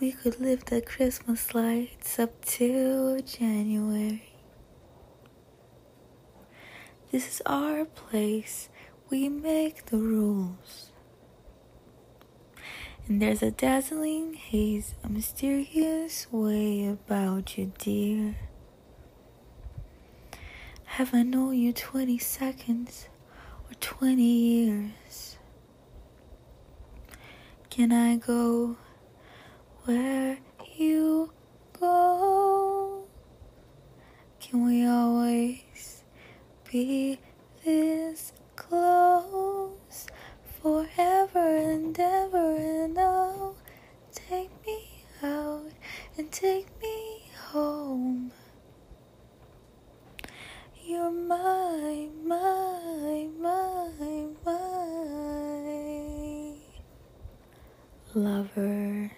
We could live the Christmas lights up till January. This is our place, we make the rules. And there's a dazzling haze, a mysterious way about you, dear. Have I known you 20 seconds or 20 years? Can I go where you go? Can we always be this close forever and ever? And oh take me out and take me home. You're my my my my lover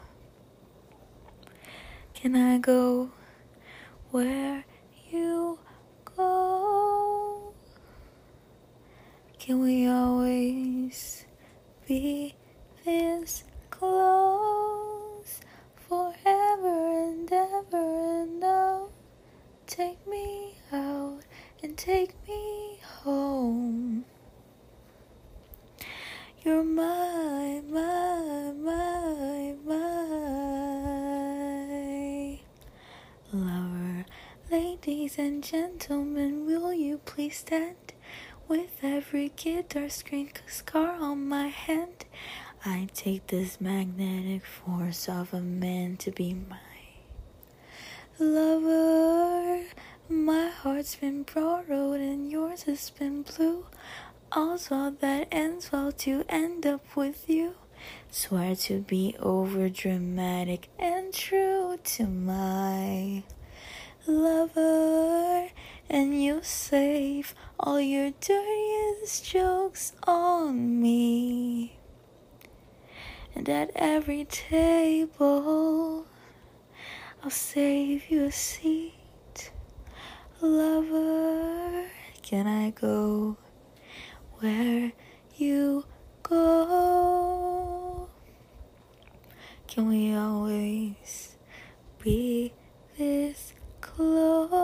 Can I go where you go? Can we always be this close forever and ever and oh take me out and take me home you're my my ladies and gentlemen will you please stand with every guitar screen scar on my hand I take this magnetic force of a man to be my lover. My heart's been borrowed and yours has been blue. All's well that ends well to end up with you. Swear to be over dramatic and true to my lover. And you save all your dirtiest jokes on me. And at every table, I'll save you a seat. Lover, can I go where you go? Can we always be this close